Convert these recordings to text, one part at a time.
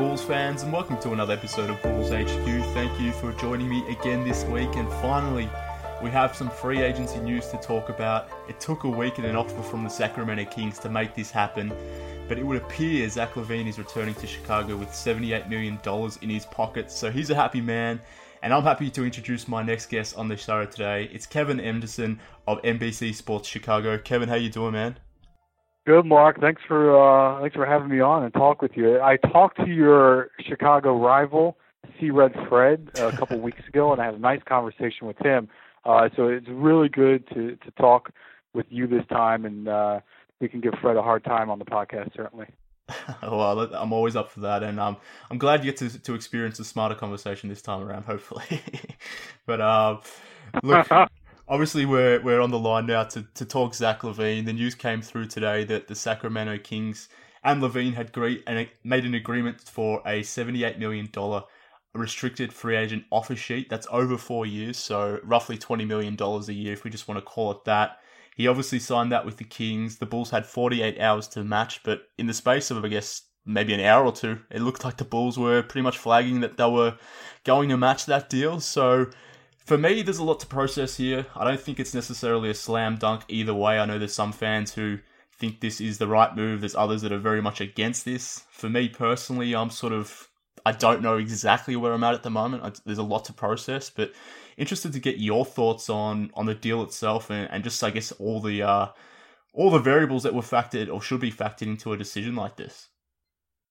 Bulls fans, and welcome to another episode of Bulls HQ. Thank you for joining me again this week, and finally, we have some free agency news to talk about. It took a week and an offer from the Sacramento Kings to make this happen, but it would appear Zach LaVine is returning to Chicago with $78 million in his pocket, so he's a happy man. And I'm happy to introduce my next guest on the show today. It's Kevin Anderson of NBC Sports Chicago. Kevin, how you doing, man? Good, Mark. Thanks for uh, thanks for having me on and talk with you. I talked to your Chicago rival, C. Red Fred, a couple weeks ago, and I had a nice conversation with him. Uh, so it's really good to to talk with you this time, and uh, we can give Fred a hard time on the podcast, certainly. well, I'm always up for that, and um, I'm glad you get to to experience a smarter conversation this time around, hopefully. but uh, look obviously we're we're on the line now to, to talk Zach LaVine. The news came through today that the Sacramento Kings and LaVine had agreed and made an agreement for a $78 million restricted free agent offer sheet. That's over four years, so roughly $20 million a year if we just want to call it that. He obviously signed that with the Kings. The Bulls had 48 hours to match, but in the space of, I guess, maybe an hour or two, it looked like the Bulls were pretty much flagging that they were going to match that deal. So for me, there's a lot to process here. I don't think it's necessarily a slam dunk either way. I know there's some fans who think this is the right move. There's others that are very much against this. For me personally, I'm sort of I don't know exactly where I'm at at the moment. there's a lot to process, but interested to get your thoughts on on the deal itself and, and just I guess all the uh, all the variables that were factored or should be factored into a decision like this.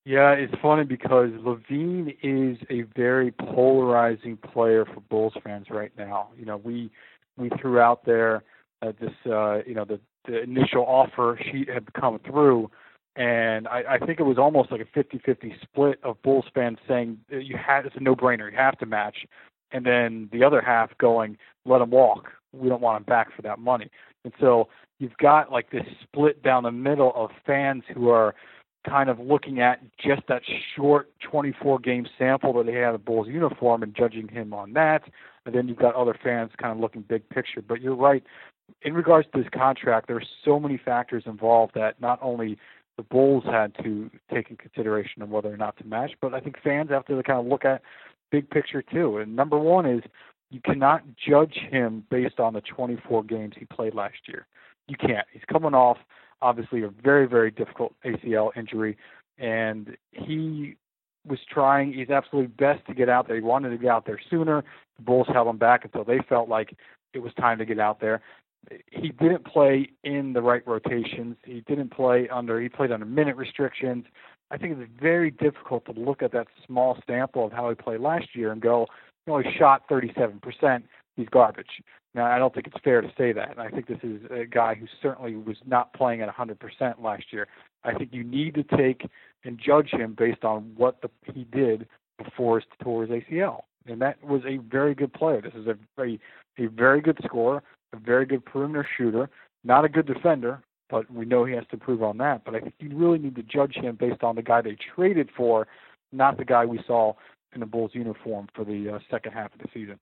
Yeah, it's funny because LaVine is a very polarizing player for Bulls fans right now. You know, we we threw out there uh, this uh, you know the the initial offer sheet had come through, and I, I think it was almost like a 50-50 split of Bulls fans saying you had it's a no-brainer, you have to match, and then the other half going let him walk. We don't want him back for that money. And so you've got like this split down the middle of fans who are kind of looking at just that short 24 game sample that he had of Bulls uniform and judging him on that. And then you've got other fans kind of looking big picture. But you're right. In regards to this contract, there are so many factors involved that not only the Bulls had to take in consideration of whether or not to match, but I think fans have to kind of look at big picture too. And number one is you cannot judge him based on the 24 games he played last year. You can't. He's coming off obviously a very, very difficult ACL injury, and he was trying his absolute best to get out there. He wanted to get out there sooner. The Bulls held him back until they felt like it was time to get out there. He didn't play in the right rotations. He didn't play under. He played under minute restrictions. I think it's very difficult to look at that small sample of how he played last year and go, he only shot 37% he's garbage. Now, I don't think it's fair to say that. And I think this is a guy who certainly was not playing at 100% last year. I think you need to take and judge him based on what the, he did before his tore his ACL. And that was a very good player. This is a very, a very good scorer, a very good perimeter shooter, not a good defender, but we know he has to improve on that. But I think you really need to judge him based on the guy they traded for, not the guy we saw in the Bulls uniform for the uh, second half of the season.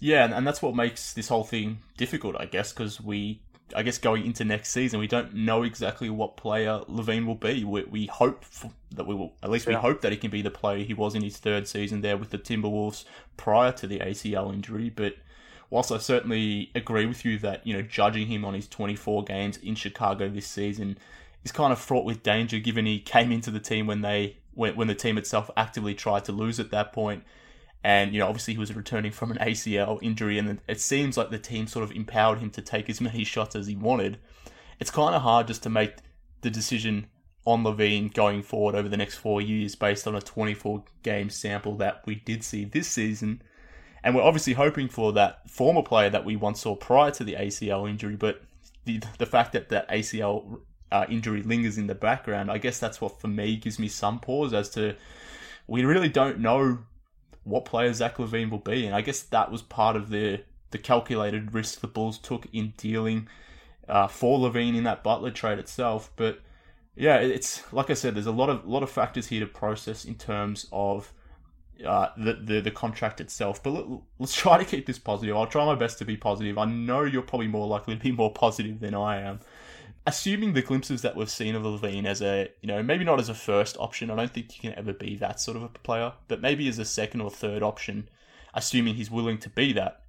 Yeah, and, and that's what makes this whole thing difficult, I guess, because we, I guess, going into next season, we don't know exactly what player LaVine will be. We, we hope for, that we will, at least we hope that he can be the player he was in his third season there with the Timberwolves prior to the ACL injury. But whilst I certainly agree with you that you know judging him on his 24 games in Chicago this season is kind of fraught with danger, given he came into the team when they when, when the team itself actively tried to lose at that point and, you know, obviously he was returning from an ACL injury, and it seems like the team sort of empowered him to take as many shots as he wanted. It's kind of hard just to make the decision on LaVine going forward over the next four years based on a 24 game sample that we did see this season. And we're obviously hoping for that former player that we once saw prior to the ACL injury, but the, the fact that that ACL uh, injury lingers in the background, I guess that's what for me gives me some pause as to we really don't know what player Zach LaVine will be, and I guess that was part of the the calculated risk the Bulls took in dealing uh, for LaVine in that Butler trade itself. But yeah, it's like I said, there's a lot of lot of factors here to process in terms of uh, the, the the contract itself. But let, us try to keep this positive. I'll try my best to be positive. I know you're probably more likely to be more positive than I am. Assuming the glimpses that we've seen of LaVine as a, you know, maybe not as a first option, I don't think you can ever be that sort of a player, but maybe as a second or third option, assuming he's willing to be that.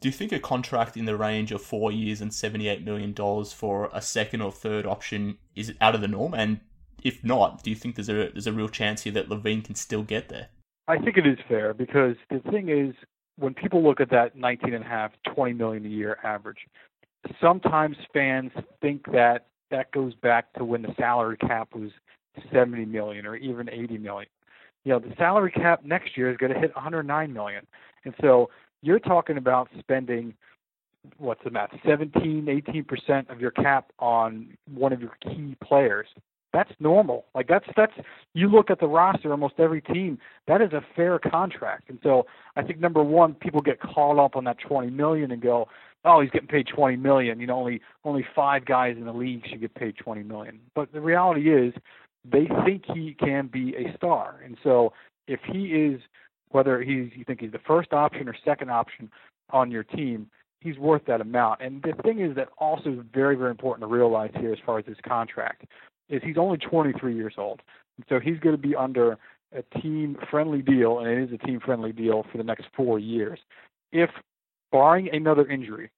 Do you think a contract in the range of four years and $78 million for a second or third option is out of the norm? And if not, do you think there's a, there's a real chance here that LaVine can still get there? I think it is fair because the thing is, when people look at that 19 and half, 20 million a year average, sometimes fans think that that goes back to when the salary cap was 70 million or even 80 million. You know, the salary cap next year is going to hit 109 million. And so you're talking about spending what's the math 17 18% of your cap on one of your key players that's normal like that's that's you look at the roster almost every team that is a fair contract and so i think number one people get caught up on that 20 million and go oh he's getting paid 20 million you know only only five guys in the league should get paid 20 million but the reality is they think he can be a star and so if he is whether he's you think he's the first option or second option on your team, he's worth that amount. And the thing is that also is very very important to realize here as far as his contract is he's only 23 years old, and so he's going to be under a team friendly deal, and it is a team friendly deal for the next four years. If barring another injury,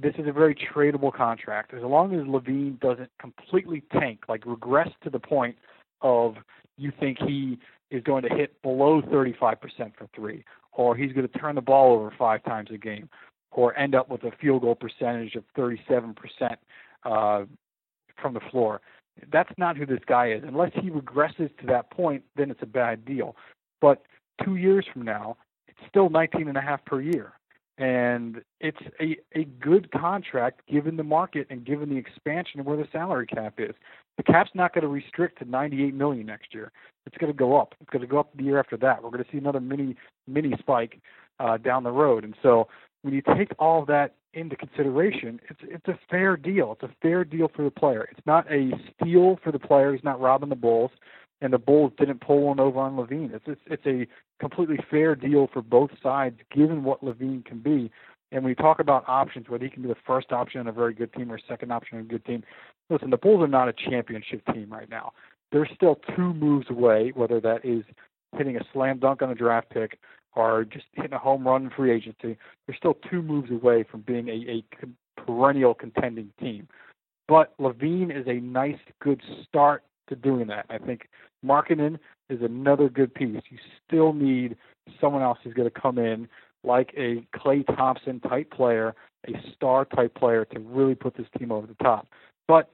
this is a very tradable contract. As long as LaVine doesn't completely tank, like regress to the point of you think he is going to hit below 35% for three, or he's going to turn the ball over five times a game, or end up with a field goal percentage of 37% uh, from the floor. That's not who this guy is. Unless he regresses to that point, then it's a bad deal. But two years from now, it's still 19 and a half per year and it's a a good contract given the market and given the expansion of where the salary cap is. The cap's not going to restrict to 98 million next year. It's going to go up. It's going to go up the year after that. We're going to see another mini mini spike uh, down the road. And so when you take all that into consideration, it's it's a fair deal. It's a fair deal for the player. It's not a steal for the player. He's not robbing the Bulls and the Bulls didn't pull one over on LaVine. It's it's, it's a completely fair deal for both sides, given what LaVine can be. And you talk about options, whether he can be the first option on a very good team or second option on a good team, listen, the Bulls are not a championship team right now. They're still two moves away, whether that is hitting a slam dunk on a draft pick or just hitting a home run in free agency. They're still two moves away from being a, a perennial contending team. But LaVine is a nice, good start to doing that. I think marketing is another good piece. You still need someone else who's going to come in like a Klay Thompson type player, a star type player to really put this team over the top. But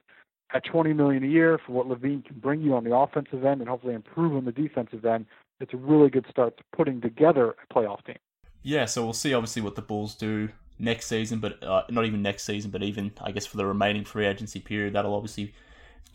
at 20 million a year for what LaVine can bring you on the offensive end and hopefully improve on the defensive end, it's a really good start to putting together a playoff team. Yeah, so we'll see obviously what the Bulls do next season, but uh, not even next season, but even I guess for the remaining free agency period, that'll obviously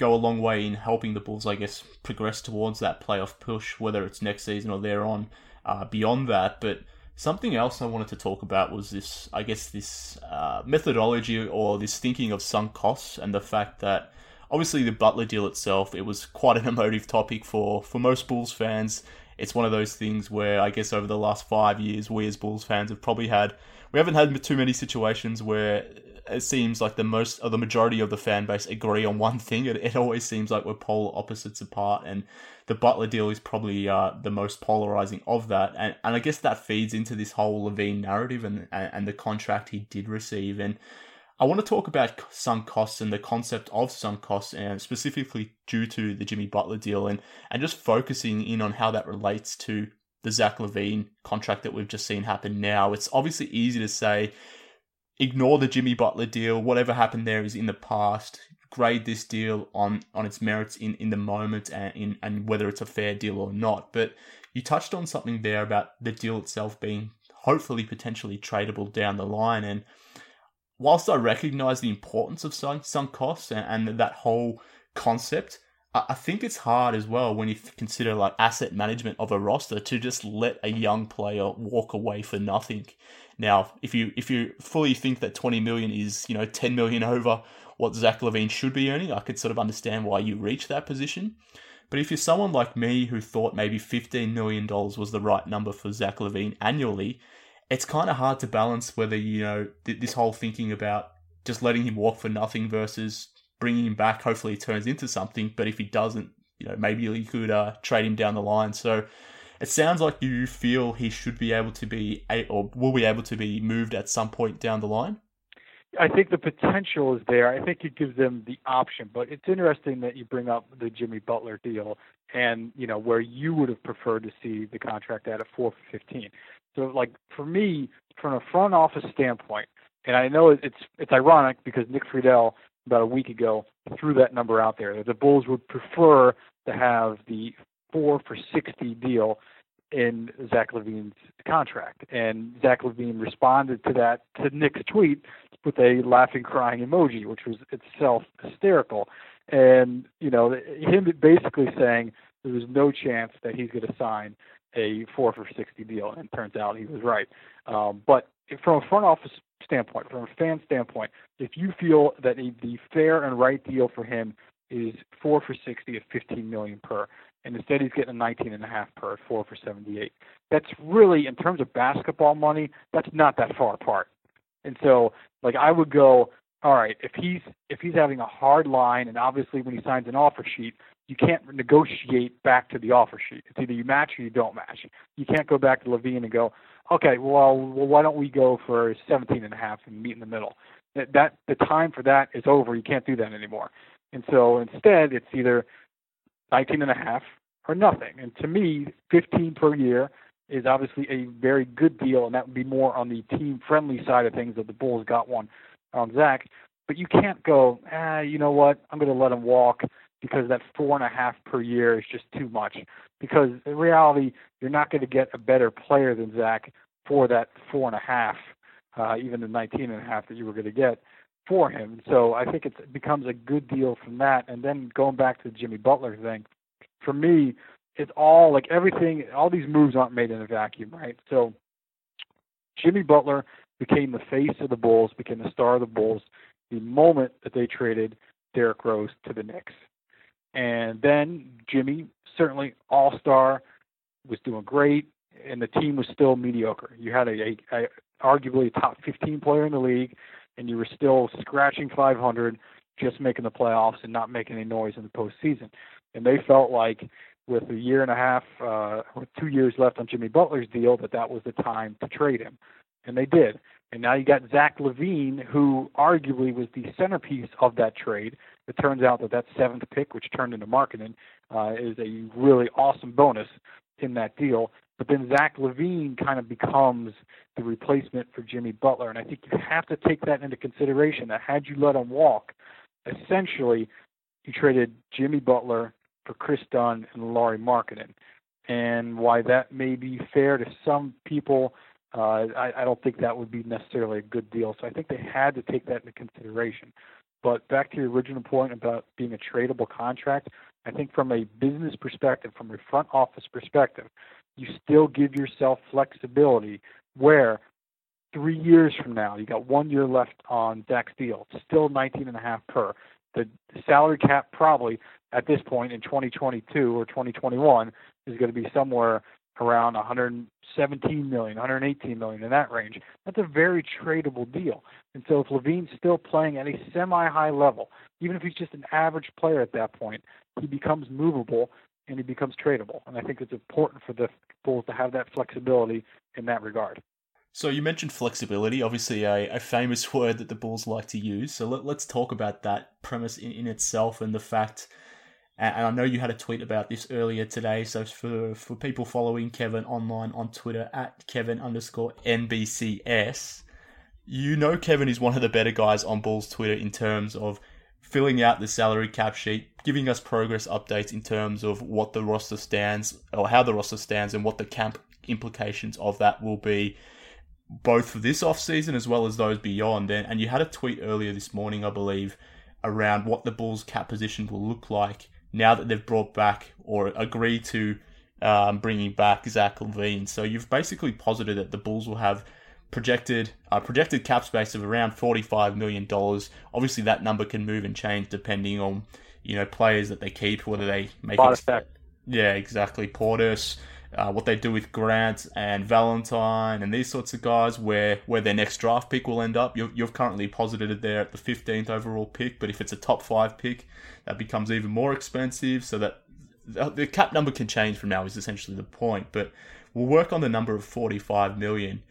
go a long way in helping the Bulls, I guess, progress towards that playoff push, whether it's next season or thereon uh, beyond that. But something else I wanted to talk about was this, I guess, this uh, methodology or this thinking of sunk costs and the fact that obviously the Butler deal itself, it was quite an emotive topic for, for most Bulls fans. It's one of those things where I guess over the last five years, we as Bulls fans have probably had, we haven't had too many situations where it seems like the most or the majority of the fan base agree on one thing. It, it always seems like we're polar opposites apart, and the Butler deal is probably uh, the most polarizing of that. And, and I guess that feeds into this whole LaVine narrative and, and, and the contract he did receive. And I want to talk about sunk costs and the concept of sunk costs, and specifically due to the Jimmy Butler deal, and and just focusing in on how that relates to the Zach LaVine contract that we've just seen happen now. It's obviously easy to say ignore the Jimmy Butler deal. Whatever happened there is in the past. Grade this deal on on its merits in, in the moment and in and whether it's a fair deal or not. But you touched on something there about the deal itself being hopefully potentially tradable down the line. And whilst I recognize the importance of sunk, sunk costs and, and that whole concept, I think it's hard as well when you consider like asset management of a roster to just let a young player walk away for nothing. Now, if you if you fully think that 20 million is you know 10 million over what Zach LaVine should be earning, I could sort of understand why you reach that position. But if you're someone like me who thought maybe 15 million dollars was the right number for Zach LaVine annually, it's kind of hard to balance whether you know this whole thinking about just letting him walk for nothing versus bringing him back, hopefully, turns into something. But if he doesn't, you know, maybe you could uh, trade him down the line. So it sounds like you feel he should be able to be, a, or will be able to be moved at some point down the line. I think the potential is there. I think it gives them the option, but it's interesting that you bring up the Jimmy Butler deal, and you know where you would have preferred to see the contract at a four fifteen. So, like for me, from a front office standpoint, and I know it's it's ironic because Nick Friedell about a week ago threw that number out there that the Bulls would prefer to have the four for sixty deal in Zach LaVine's contract. And Zach LaVine responded to that to Nick's tweet with a laughing, crying emoji, which was itself hysterical. And you know, him basically saying there was no chance that he's going to sign a four for sixty deal, and turns out he was right. Um, but from a front office standpoint, from a fan standpoint, if you feel that the fair and right deal for him is four for sixty at fifteen million per, and instead he's getting a 19 and a half per four for 78. That's really, in terms of basketball money, that's not that far apart. And so, like, I would go, all right, if he's if he's having a hard line, and obviously when he signs an offer sheet, you can't negotiate back to the offer sheet. It's either you match or you don't match. You can't go back to LaVine and go, okay, well, well why don't we go for 17 and a half and meet in the middle? That, that the time for that is over. You can't do that anymore. And so instead, it's either 19 and a half or nothing. And to me, 15 per year is obviously a very good deal, and that would be more on the team friendly side of things that the Bulls got one on Zach. But you can't go, ah, you know what? I'm going to let him walk because that four and a half per year is just too much. Because in reality, you're not going to get a better player than Zach for that four and a half, uh, even the 19 and a half that you were going to get for him. So I think it becomes a good deal from that. And then going back to the Jimmy Butler thing, for me, it's all like everything. All these moves aren't made in a vacuum, right? So Jimmy Butler became the face of the Bulls, became the star of the Bulls the moment that they traded Derrick Rose to the Knicks. And then Jimmy, certainly all star, was doing great, and the team was still mediocre. You had a, a, a arguably top 15 player in the league and you were still scratching 500, just making the playoffs and not making any noise in the postseason. And they felt like with a year and a half uh, or two years left on Jimmy Butler's deal that that was the time to trade him, and they did. And now you got Zach LaVine, who arguably was the centerpiece of that trade. It turns out that that seventh pick, which turned into Markkanen, uh, is a really awesome bonus in that deal. But then Zach LaVine kind of becomes the replacement for Jimmy Butler. And I think you have to take that into consideration that had you let him walk, essentially you traded Jimmy Butler for Kris Dunn and Lauri Markkanen. And why that may be fair to some people, uh, I, I don't think that would be necessarily a good deal. So I think they had to take that into consideration. But back to your original point about being a tradable contract, I think from a business perspective, from a front office perspective, you still give yourself flexibility where three years from now, you got one year left on Zach's deal. It's still 19 and a half per. The salary cap probably at this point in 2022 or 2021 is going to be somewhere around 117 million, 118 million in that range. That's a very tradable deal. And so if LaVine's still playing at a semi-high level, even if he's just an average player at that point, he becomes movable and he becomes tradable. And I think it's important for the Bulls to have that flexibility in that regard. So you mentioned flexibility, obviously a, a famous word that the Bulls like to use. So let, us talk about that premise in, in itself and the fact. And I know you had a tweet about this earlier today. So for for people following Kevin online on Twitter at Kevin underscore NBCS, you know Kevin is one of the better guys on Bulls Twitter in terms of filling out the salary cap sheet, giving us progress updates in terms of what the roster stands or how the roster stands and what the camp implications of that will be both for this off season as well as those beyond. And, and you had a tweet earlier this morning, I believe, around what the Bulls' cap position will look like now that they've brought back or agreed to um, bringing back Zach LaVine. So you've basically posited that the Bulls will have projected uh, projected cap space of around forty five million dollars. Obviously, that number can move and change depending on you know players that they keep, whether they make it. Yeah, exactly. Portis, uh, what they do with Grant and Valentine and these sorts of guys, where where their next draft pick will end up. You've, you've currently posited it there at the 15th overall pick, but if it's a top five pick, that becomes even more expensive. So that the cap number can change from now is essentially the point. But we'll work on the number of 45 million,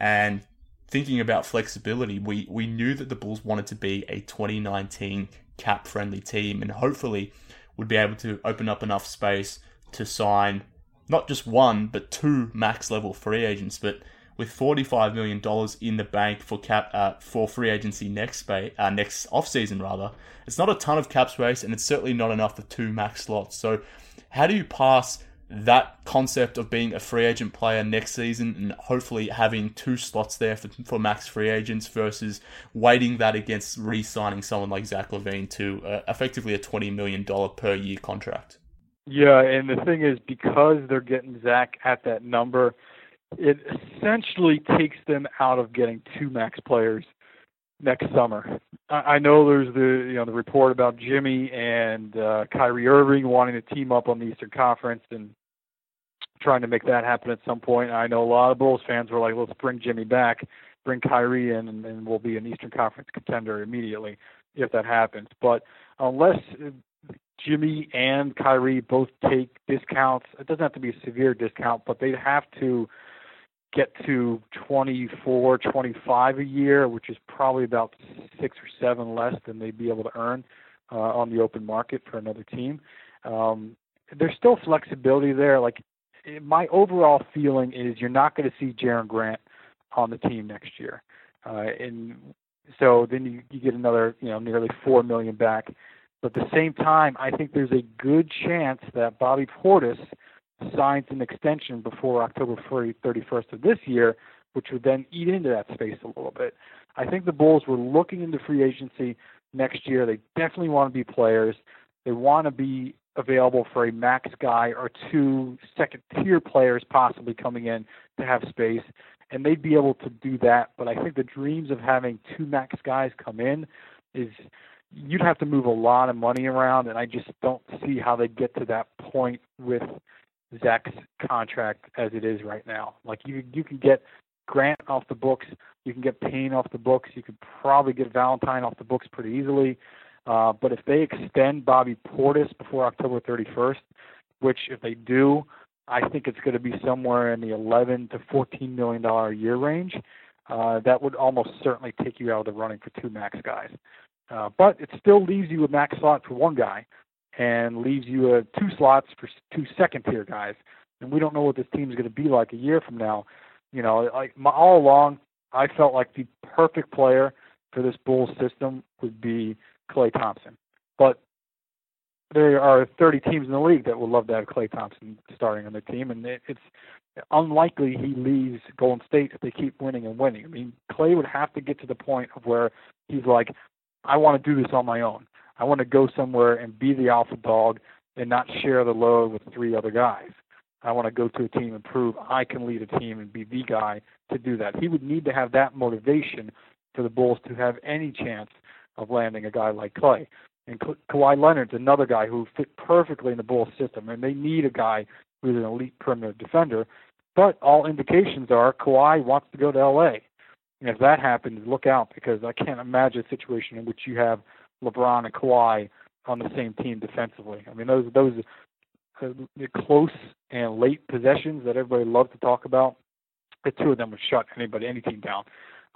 and thinking about flexibility, we we knew that the Bulls wanted to be a 2019 cap friendly team, and hopefully would be able to open up enough space to sign not just one but two max level free agents. But with $45 million in the bank for cap uh, for free agency next space, uh, next off season rather, it's not a ton of cap space, and it's certainly not enough for two max slots. So, how do you pass that concept of being a free agent player next season and hopefully having two slots there for, for max free agents versus weighting that against re-signing someone like Zach LaVine to uh, effectively a twenty million dollar per year contract? Yeah, and the thing is, because they're getting Zach at that number, it essentially takes them out of getting two max players next summer. I know there's the you know the report about Jimmy and uh, Kyrie Irving wanting to team up on the Eastern Conference and trying to make that happen at some point. I know a lot of Bulls fans were like, let's bring Jimmy back, bring Kyrie in, and, and we'll be an Eastern Conference contender immediately if that happens. But unless Jimmy and Kyrie both take discounts. It doesn't have to be a severe discount, but they'd have to get to 24, 25 a year, which is probably about six or seven less than they'd be able to earn uh, on the open market for another team. Um, there's still flexibility there. Like my overall feeling is you're not going to see Jerian Grant on the team next year, uh, and so then you, you get another you know nearly four million back but at the same time, I think there's a good chance that Bobby Portis signs an extension before October 31st of this year, which would then eat into that space a little bit. I think the Bulls were looking into free agency next year. They definitely want to be players. They want to be available for a max guy or two second tier players possibly coming in to have space. And they'd be able to do that. But I think the dreams of having two max guys come in is you'd have to move a lot of money around, and I just don't see how they get to that point with Zach's contract as it is right now. Like you, you can get Grant off the books, you can get Payne off the books, you could probably get Valentine off the books pretty easily. Uh, but if they extend Bobby Portis before October 31st, which if they do, I think it's going to be somewhere in the 11 to 14 million dollar a year range. Uh, that would almost certainly take you out of the running for two max guys. Uh, but it still leaves you a max slot for one guy and leaves you a two slots for two second tier guys. And we don't know what this team is going to be like a year from now. You know, like my, all along, I felt like the perfect player for this Bulls system would be Klay Thompson. But there are 30 teams in the league that would love to have Klay Thompson starting on their team, and it, it's unlikely he leaves Golden State if they keep winning and winning. I mean, Klay would have to get to the point of where he's like, I want to do this on my own. I want to go somewhere and be the alpha dog and not share the load with three other guys. I want to go to a team and prove I can lead a team and be the guy to do that. He would need to have that motivation for the Bulls to have any chance of landing a guy like Klay. And Ka- Kawhi Leonard's another guy who fit perfectly in the Bulls system, and they need a guy who's an elite perimeter defender. But all indications are Kawhi wants to go to LA. And if that happens, look out because I can't imagine a situation in which you have LeBron and Kawhi on the same team defensively. I mean, those those uh, close and late possessions that everybody loves to talk about. The two of them would shut anybody, any team down.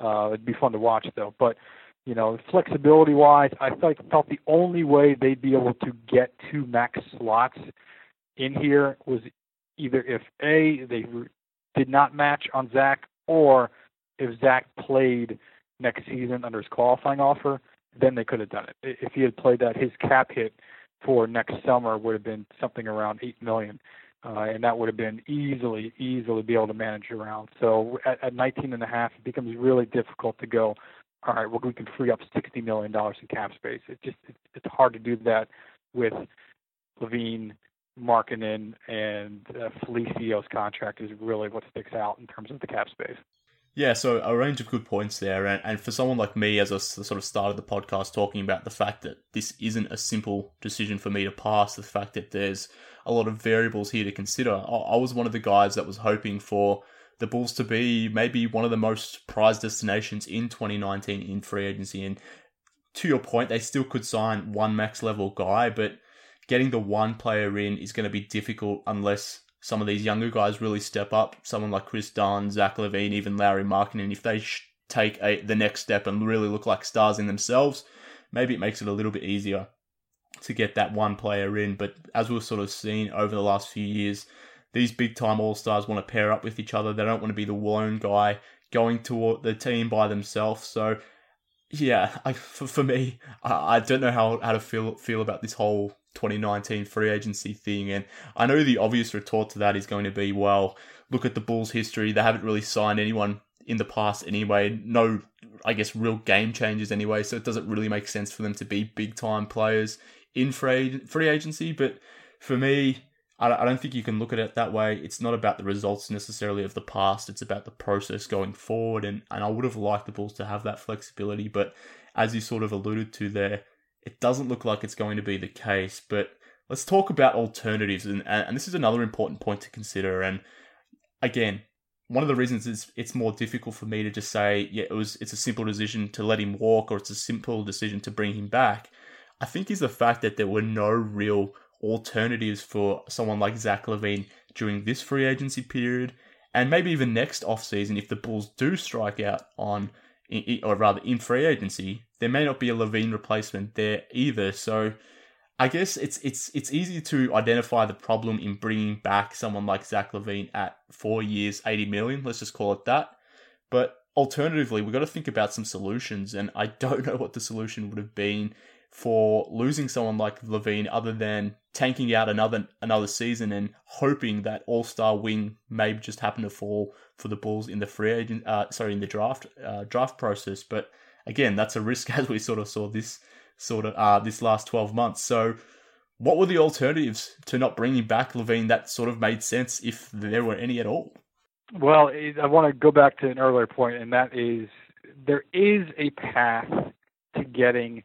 Uh, it'd be fun to watch though. But you know, flexibility wise, I thought, felt the only way they'd be able to get two max slots in here was either if a they did not match on Zach or if Zach played next season under his qualifying offer, then they could have done it. If he had played that, his cap hit for next summer would have been something around eight million, uh, and that would have been easily, easily be able to manage around. So at, at 19 and a half, it becomes really difficult to go. All right, well, we can free up 60 million dollars in cap space. It just it, it's hard to do that with LaVine, Markkanen, and uh, Felicio's contract is really what sticks out in terms of the cap space. Yeah, so a range of good points there. And, and for someone like me, as I sort of started the podcast talking about the fact that this isn't a simple decision for me to pass, the fact that there's a lot of variables here to consider, I, I was one of the guys that was hoping for the Bulls to be maybe one of the most prized destinations in 2019 in free agency. And to your point, they still could sign one max level guy, but getting the one player in is going to be difficult unless some of these younger guys really step up. Someone like Kris Dunn, Zach LaVine, even Lauri Markkanen, if they sh- take a, the next step and really look like stars in themselves, maybe it makes it a little bit easier to get that one player in. But as we've sort of seen over the last few years, these big time all stars want to pair up with each other. They don't want to be the lone guy going to the team by themselves. So, yeah, I, for, for me, I, I don't know how, how to feel feel about this whole 2019 free agency thing. And I know the obvious retort to that is going to be, well, look at the Bulls' history. They haven't really signed anyone in the past anyway. No, I guess, real game changers anyway. So it doesn't really make sense for them to be big time players in free, free agency. But for me, I don't think you can look at it that way. It's not about the results necessarily of the past. It's about the process going forward. And, and I would have liked the Bulls to have that flexibility. But as you sort of alluded to there, it doesn't look like it's going to be the case, but let's talk about alternatives. And, and this is another important point to consider. And again, one of the reasons is it's more difficult for me to just say, yeah, it was it's a simple decision to let him walk or it's a simple decision to bring him back. I think is the fact that there were no real alternatives for someone like Zach LaVine during this free agency period, and maybe even next offseason if the Bulls do strike out on or rather in free agency, there may not be a LaVine replacement there either. So I guess it's it's it's easy to identify the problem in bringing back someone like Zach LaVine at four years, eighty million. Let's just call it that. But alternatively, we've got to think about some solutions, and I don't know what the solution would have been for losing someone like LaVine other than tanking out another another season and hoping that All Star wing may just happen to fall for the Bulls in the free agent uh, sorry in the draft uh, draft process. But again, that's a risk as we sort of saw this sort of uh, this last twelve months. So. What were the alternatives to not bringing back LaVine that sort of made sense if there were any at all? Well, I want to go back to an earlier point, and that is there is a path to getting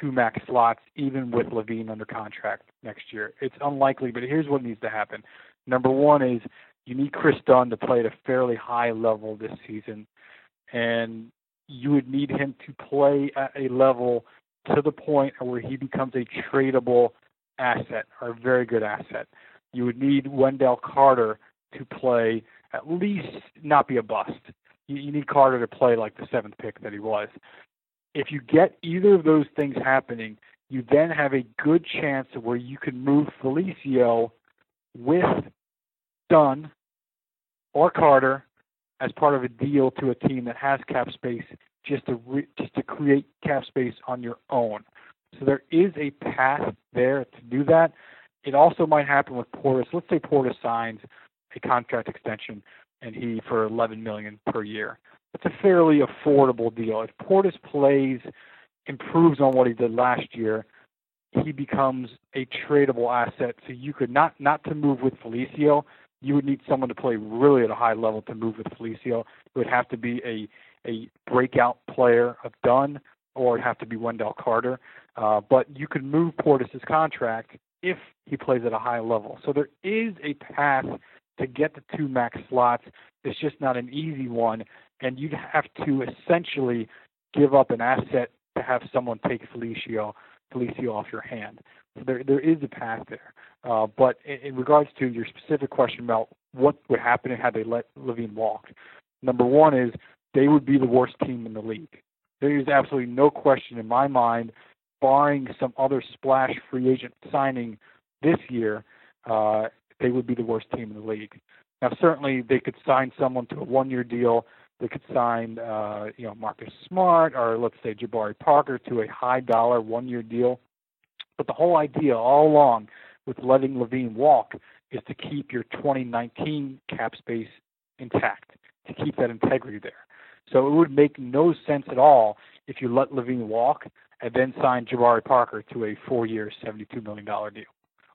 two max slots, even with LaVine under contract next year. It's unlikely, but here's what needs to happen. Number one is you need Kris Dunn to play at a fairly high level this season, and you would need him to play at a level to the point where he becomes a tradable asset or a very good asset. You would need Wendell Carter to play at least not be a bust. You, need Carter to play like the seventh pick that he was if you get either of those things happening, you then have a good chance where you can move Felicio with Dunn or Carter as part of a deal to a team that has cap space just to re- just to create cap space on your own. So there is a path there to do that. It also might happen with Portis. Let's say Portis signs a contract extension and he for 11 million per year it's a fairly affordable deal. If Portis plays, improves on what he did last year, he becomes a tradable asset. So you could not not to move with Felicio. You would need someone to play really at a high level to move with Felicio. It would have to be a a breakout player of Dunn, or it'd have to be Wendell Carter. Uh, but you could move Portis's contract if he plays at a high level. So there is a path to get the two max slots. It's just not an easy one, and you'd have to essentially give up an asset to have someone take Felicio Felicio off your hand. So there there is a path there. Uh, but in, in regards to your specific question about what would happen had they let LaVine walk, number one is they would be the worst team in the league. There is absolutely no question in my mind, barring some other splash free agent signing this year, uh, they would be the worst team in the league. Now, certainly they could sign someone to a one-year deal they could sign, uh, you know, Marcus Smart or let's say Jabari Parker to a high dollar one year deal. But the whole idea all along with letting LaVine walk is to keep your 2019 cap space intact, to keep that integrity there. So it would make no sense at all if you let LaVine walk and then sign Jabari Parker to a four-year, $72 million deal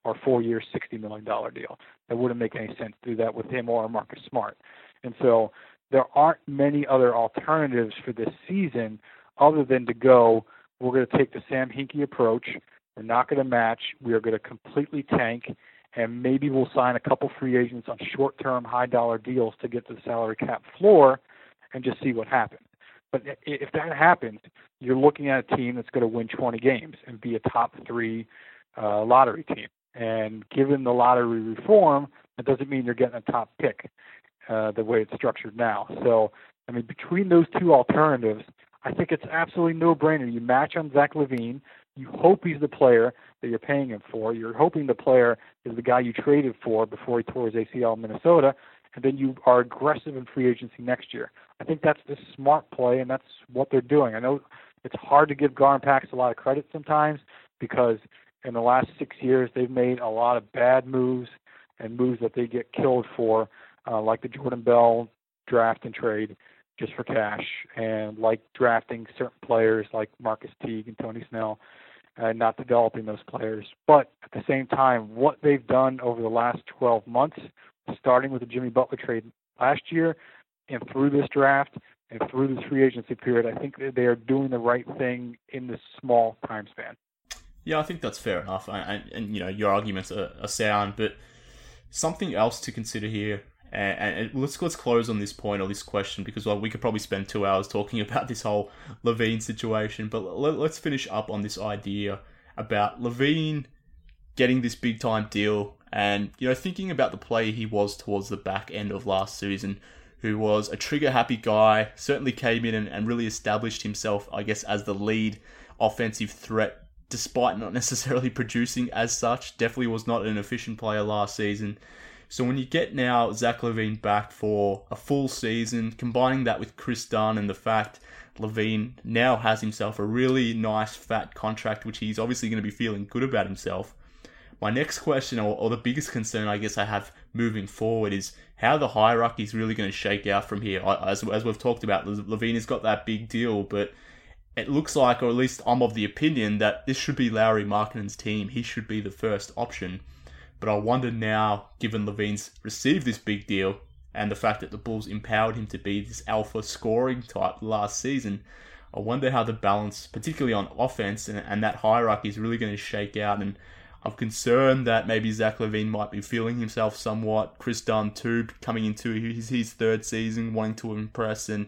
or four-year, $60 million deal. That wouldn't make any sense to do that with him or Marcus Smart. And so there aren't many other alternatives for this season other than to go, we're going to take the Sam Hinkie approach. We're not going to match. We are going to completely tank, and maybe we'll sign a couple free agents on short-term, high-dollar deals to get to the salary cap floor, and just see what happens. But if that happens, you're looking at a team that's going to win 20 games and be a top three uh, lottery team. And given the lottery reform, that doesn't mean you're getting a top pick uh, the way it's structured now. So, I mean, between those two alternatives, I think it's absolutely no brainer. You match on Zach LaVine. You hope he's the player that you're paying him for. You're hoping the player is the guy you traded for before he tore his ACL in Minnesota, and then you are aggressive in free agency next year. I think that's the smart play, and that's what they're doing. I know it's hard to give Gar Pax a lot of credit sometimes because in the last six years they've made a lot of bad moves and moves that they get killed for, uh, like the Jordan Bell draft and trade just for cash, and like drafting certain players like Marquis Teague and Tony Snell, and not developing those players. But at the same time, what they've done over the last 12 months, starting with the Jimmy Butler trade last year, and through this draft and through this free agency period, I think they are doing the right thing in this small time span. Yeah, I think that's fair enough, and, and you know your arguments are, are, sound, but something else to consider here, and, and, let's let's close on this point or this question because well, we could probably spend two hours talking about this whole LaVine situation, but let, let's finish up on this idea about LaVine getting this big time deal, and you know thinking about the player he was towards the back end of last season who was a trigger happy guy, certainly came in and, and really established himself, I guess, as the lead offensive threat, despite not necessarily producing as such. Definitely was not an efficient player last season. So when you get now Zach LaVine back for a full season, combining that with Kris Dunn and the fact LaVine now has himself a really nice fat contract, which he's obviously going to be feeling good about himself. My next question, or, or the biggest concern I guess I have moving forward, is how the hierarchy is really going to shake out from here. As, as we've talked about, LaVine has got that big deal, but it looks like, or at least I'm of the opinion, that this should be Lauri Markkanen's team. He should be the first option. But I wonder now, given LaVine's received this big deal and the fact that the Bulls empowered him to be this alpha scoring type last season, I wonder how the balance, particularly on offense, and, and that hierarchy is really going to shake out. And I'm concerned that maybe Zach LaVine might be feeling himself somewhat. Kris Dunn too, coming into his, his third season, wanting to impress, and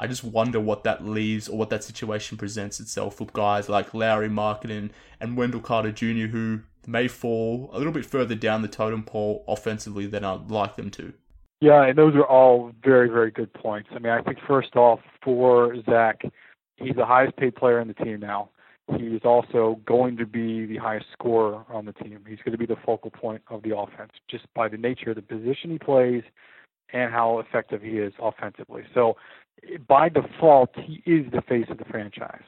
I just wonder what that leaves or what that situation presents itself with guys like Lauri Markkanen and Wendell Carter Jr., who may fall a little bit further down the totem pole offensively than I'd like them to. Yeah, and those are all very, very good points. I mean, I think first off, for Zach, he's the highest paid player in the team now. He is also going to be the highest scorer on the team. He's going to be the focal point of the offense just by the nature of the position he plays and how effective he is offensively. So by default, he is the face of the franchise.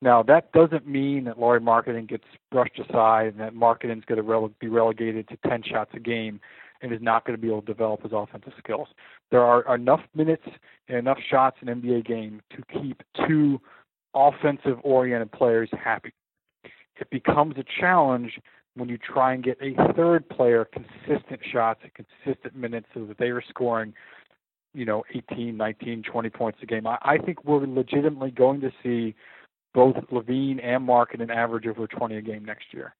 Now, that doesn't mean that Lauri Markkanen gets brushed aside and that Markkanen is going to rele- be relegated to 10 shots a game and is not going to be able to develop his offensive skills. There are enough minutes and enough shots in NBA game to keep two offensive oriented players happy. It becomes a challenge when you try and get a third player consistent shots and consistent minutes so that they are scoring, you know, 18, 19, 20 points a game. I, I think we're legitimately going to see both LaVine and Markkanen average over 20 a game next year.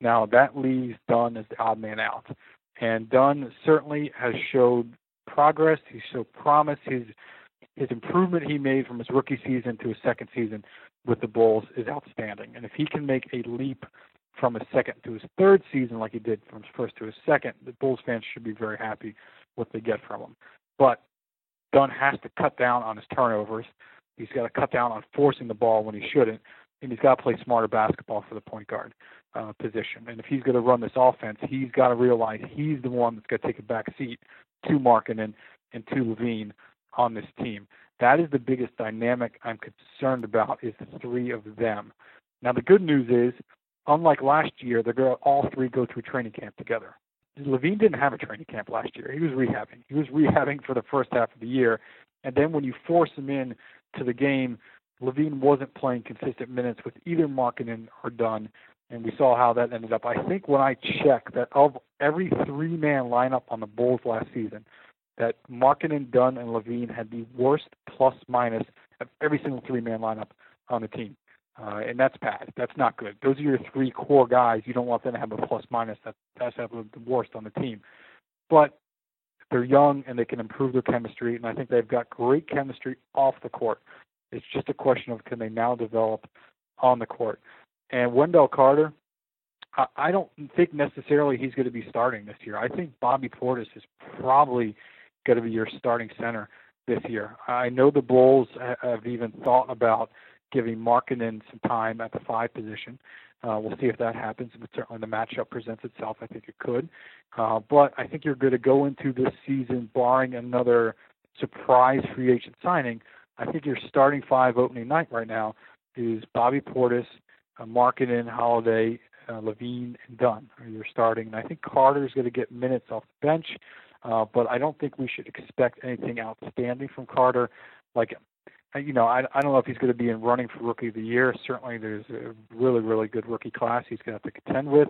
Now that leaves Dunn as the odd man out, and Dunn certainly has showed progress. He showed promise. His his improvement he made from his rookie season to his second season with the Bulls is outstanding. And if he can make a leap from his second to his third season like he did from his first to his second, the Bulls fans should be very happy with what they get from him. But Dunn has to cut down on his turnovers. He's got to cut down on forcing the ball when he shouldn't, and he's got to play smarter basketball for the point guard uh, position. And if he's going to run this offense, he's got to realize he's the one that's going to take a back seat to Markkanen and and to LaVine on this team. That is the biggest dynamic I'm concerned about is the three of them. Now the good news is, unlike last year, they're going to all three go through training camp together. LaVine didn't have a training camp last year. He was rehabbing. He was rehabbing for the first half of the year, and then when you force him in to the game, LaVine wasn't playing consistent minutes with either Markkanen or Dunn, and we saw how that ended up. I think when I checked that of every three-man lineup on the Bulls last season, that Markkanen, Dunn, and LaVine had the worst plus minus of every single three man lineup on the team. Uh, and that's bad. That's not good. Those are your three core guys. You don't want them to have a plus minus. That, that's the worst on the team. But they're young and they can improve their chemistry, and I think they've got great chemistry off the court. It's just a question of can they now develop on the court. And Wendell Carter, I, I don't think necessarily he's going to be starting this year. I think Bobby Portis is probably going to be your starting center this year. I know the Bulls have even thought about giving Markkanen some time at the five position. Uh, we'll see if that happens, but certainly the matchup presents itself. I think it could. Uh, but I think you're going to go into this season, barring another surprise free agent signing. I think your starting five opening night right now is Bobby Portis, uh, Markkanen, Holiday, uh, LaVine, and Dunn. You're starting, and I think Carter is going to get minutes off the bench. Uh, but I don't think we should expect anything outstanding from Carter. Like you know, I, I don't know if he's going to be in running for rookie of the year. Certainly, there's a really, really good rookie class he's going to have to contend with.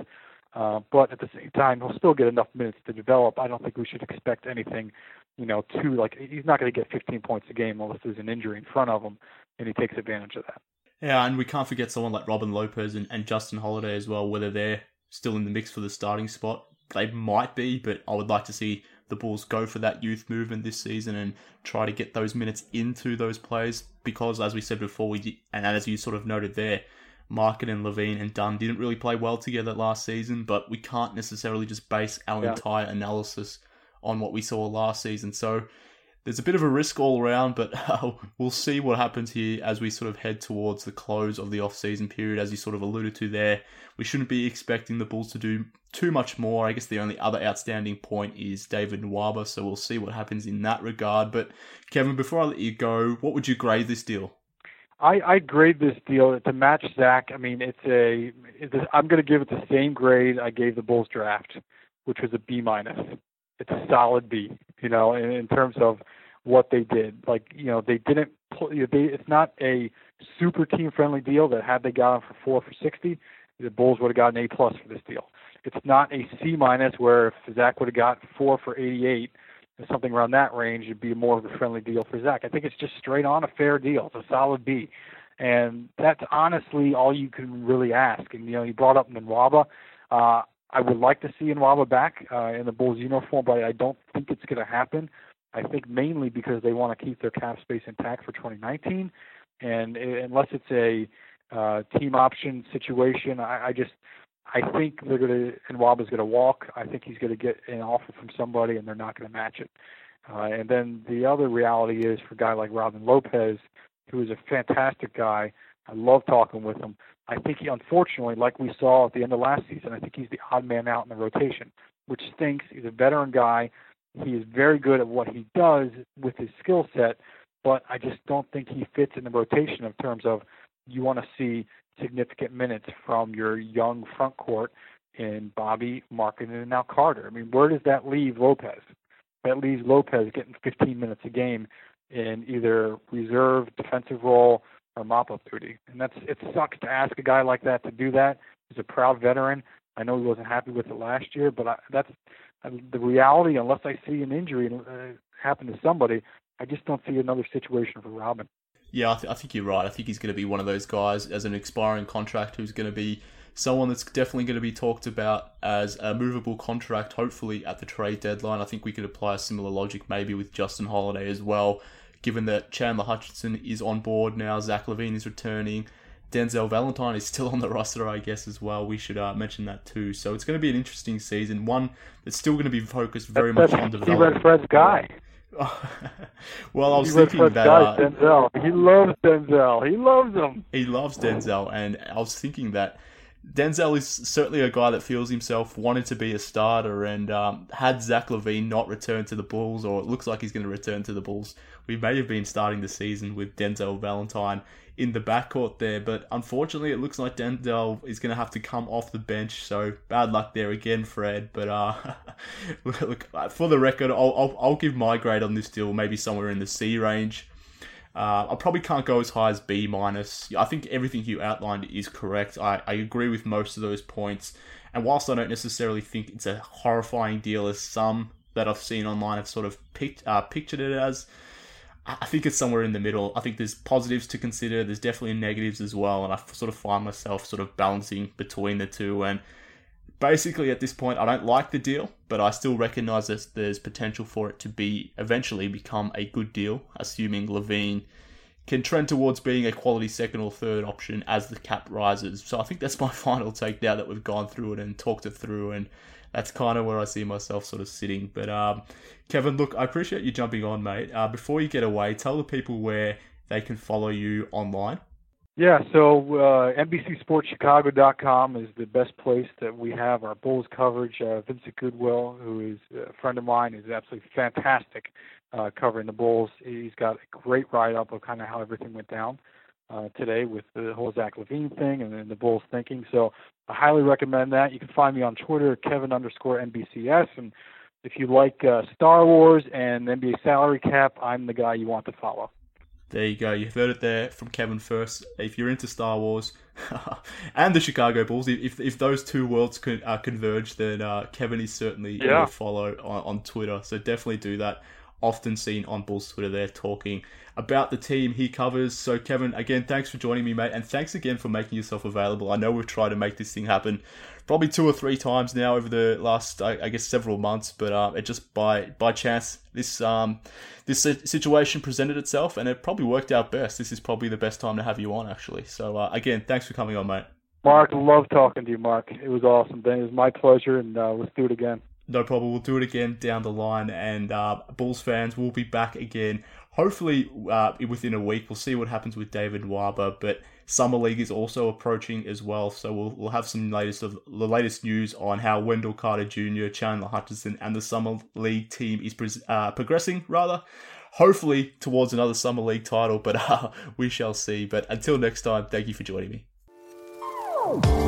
Uh, but at the same time, he'll still get enough minutes to develop. I don't think we should expect anything, you know, too like he's not going to get 15 points a game unless there's an injury in front of him, and he takes advantage of that. Yeah, and we can't forget someone like Robin Lopez and, and Justin Holiday as well. Whether they're still in the mix for the starting spot, they might be, but I would like to see the Bulls go for that youth movement this season and try to get those minutes into those players because, as we said before, we and as you sort of noted there, Market and LaVine and Dunn didn't really play well together last season, but we can't necessarily just base our yeah. entire analysis on what we saw last season. So there's a bit of a risk all around, but uh, we'll see what happens here as we sort of head towards the close of the off-season period, as you sort of alluded to there. We shouldn't be expecting the Bulls to do too much more. I guess the only other outstanding point is David Nwaba, so we'll see what happens in that regard. But Kevin, before I let you go, what would you grade this deal? I, I grade this deal to match Zach. I mean, it's a. It's a I'm going to give it the same grade I gave the Bulls draft, which was a B minus. It's a solid B. You know, in, in terms of what they did. Like you know, they didn't. They, it's not a super team friendly deal that had they got him for four for sixty, the Bulls would have gotten A plus for this deal. It's not a C minus where if Zach would have got four for eighty eight or something around that range, it'd be more of a friendly deal for Zach. I think it's just straight on a fair deal. It's a solid B. And that's honestly all you can really ask. And you know, you brought up Nwaba. Uh, I would like to see Nwaba back uh, in the Bulls uniform, but I don't think it's going to happen. I think mainly because they want to keep their cap space intact for 2019, and unless it's a uh, team option situation, I, I just I think they're going to and Nwaba going to walk. I think he's going to get an offer from somebody, and they're not going to match it. Uh, and then the other reality is for a guy like Robin Lopez, who is a fantastic guy. I love talking with him. I think he, unfortunately, like we saw at the end of last season, I think he's the odd man out in the rotation, which stinks. He's a veteran guy. He is very good at what he does with his skill set, but I just don't think he fits in the rotation in terms of you want to see significant minutes from your young front court in Bobby, Markkanen, and now Carter. I mean, where does that leave Lopez? That leaves Lopez getting 15 minutes a game in either reserve defensive role or mop up duty. And that's it sucks to ask a guy like that to do that. He's a proud veteran. I know he wasn't happy with it last year, but I, that's the reality, unless I see an injury uh, happen to somebody, I just don't see another situation for Robin. Yeah, I, th- I think you're right. I think he's going to be one of those guys as an expiring contract who's going to be someone that's definitely going to be talked about as a movable contract, hopefully at the trade deadline. I think we could apply a similar logic maybe with Justin Holiday as well, given that Chandler Hutchison is on board now, Zach LaVine is returning. Denzel Valentine is still on the roster, I guess, as well. We should uh, mention that too. So it's going to be an interesting season, one that's still going to be focused very that's, much on development. He Fred's guy. well, I was he thinking that guy, uh, Denzel. He loves Denzel. He loves him. He loves Denzel, and I was thinking that Denzel is certainly a guy that feels himself wanted to be a starter, and um, had Zach LaVine not returned to the Bulls, or it looks like he's going to return to the Bulls, we may have been starting the season with Denzel Valentine in the backcourt there. But unfortunately, it looks like Denzel is going to have to come off the bench. So bad luck there again, Fred. But uh, look, for the record, I'll, I'll, I'll give my grade on this deal maybe somewhere in the C range. Uh, I probably can't go as high as B minus. I think everything you outlined is correct. I, I agree with most of those points. And whilst I don't necessarily think it's a horrifying deal as some that I've seen online have sort of picked, uh, pictured it as. I think it's somewhere in the middle. I think there's positives to consider. There's definitely negatives as well, and I sort of find myself sort of balancing between the two. And basically, at this point, I don't like the deal, but I still recognise that there's potential for it to be eventually become a good deal, assuming LaVine can trend towards being a quality second or third option as the cap rises. So I think that's my final take now that we've gone through it and talked it through and that's kind of where I see myself sort of sitting. But um, Kevin, look, I appreciate you jumping on, mate. Uh, before you get away, tell the people where they can follow you online. Yeah, so uh, NBCSportsChicago.com is the best place that we have our Bulls coverage. Uh, Vincent Goodwill, who is a friend of mine, is absolutely fantastic uh, covering the Bulls. He's got a great write up of kind of how everything went down uh, today with the whole Zach LaVine thing and then the Bulls thinking. So I highly recommend that. You can find me on Twitter, Kevin underscore NBCS. And if you like uh, Star Wars and NBA salary cap, I'm the guy you want to follow. There you go. You've heard it there from Kevin first. If you're into Star Wars and the Chicago Bulls, if if those two worlds could uh, converge, then uh, Kevin is certainly yeah. follow on, on Twitter. So definitely do that often seen on Bulls Twitter there talking about the team he covers. So, Kevin, again, thanks for joining me, mate, and thanks again for making yourself available. I know we've tried to make this thing happen probably two or three times now over the last, I, guess, several months, but uh, it just by by chance this um this situation presented itself, and it probably worked out best. This is probably the best time to have you on, actually. So, uh, again, thanks for coming on, mate. Mark, love talking to you, Mark. It was awesome. It was my pleasure, and uh, let's do it again no problem. We'll do it again down the line, and uh, Bulls fans will be back again. Hopefully, uh, within a week, we'll see what happens with David Nwaba. But summer league is also approaching as well, so we'll we'll have some latest of the latest news on how Wendell Carter Jr., Chandler Hutchison, and the summer league team is uh, progressing. Rather, hopefully towards another summer league title, but uh, we shall see. But until next time, thank you for joining me.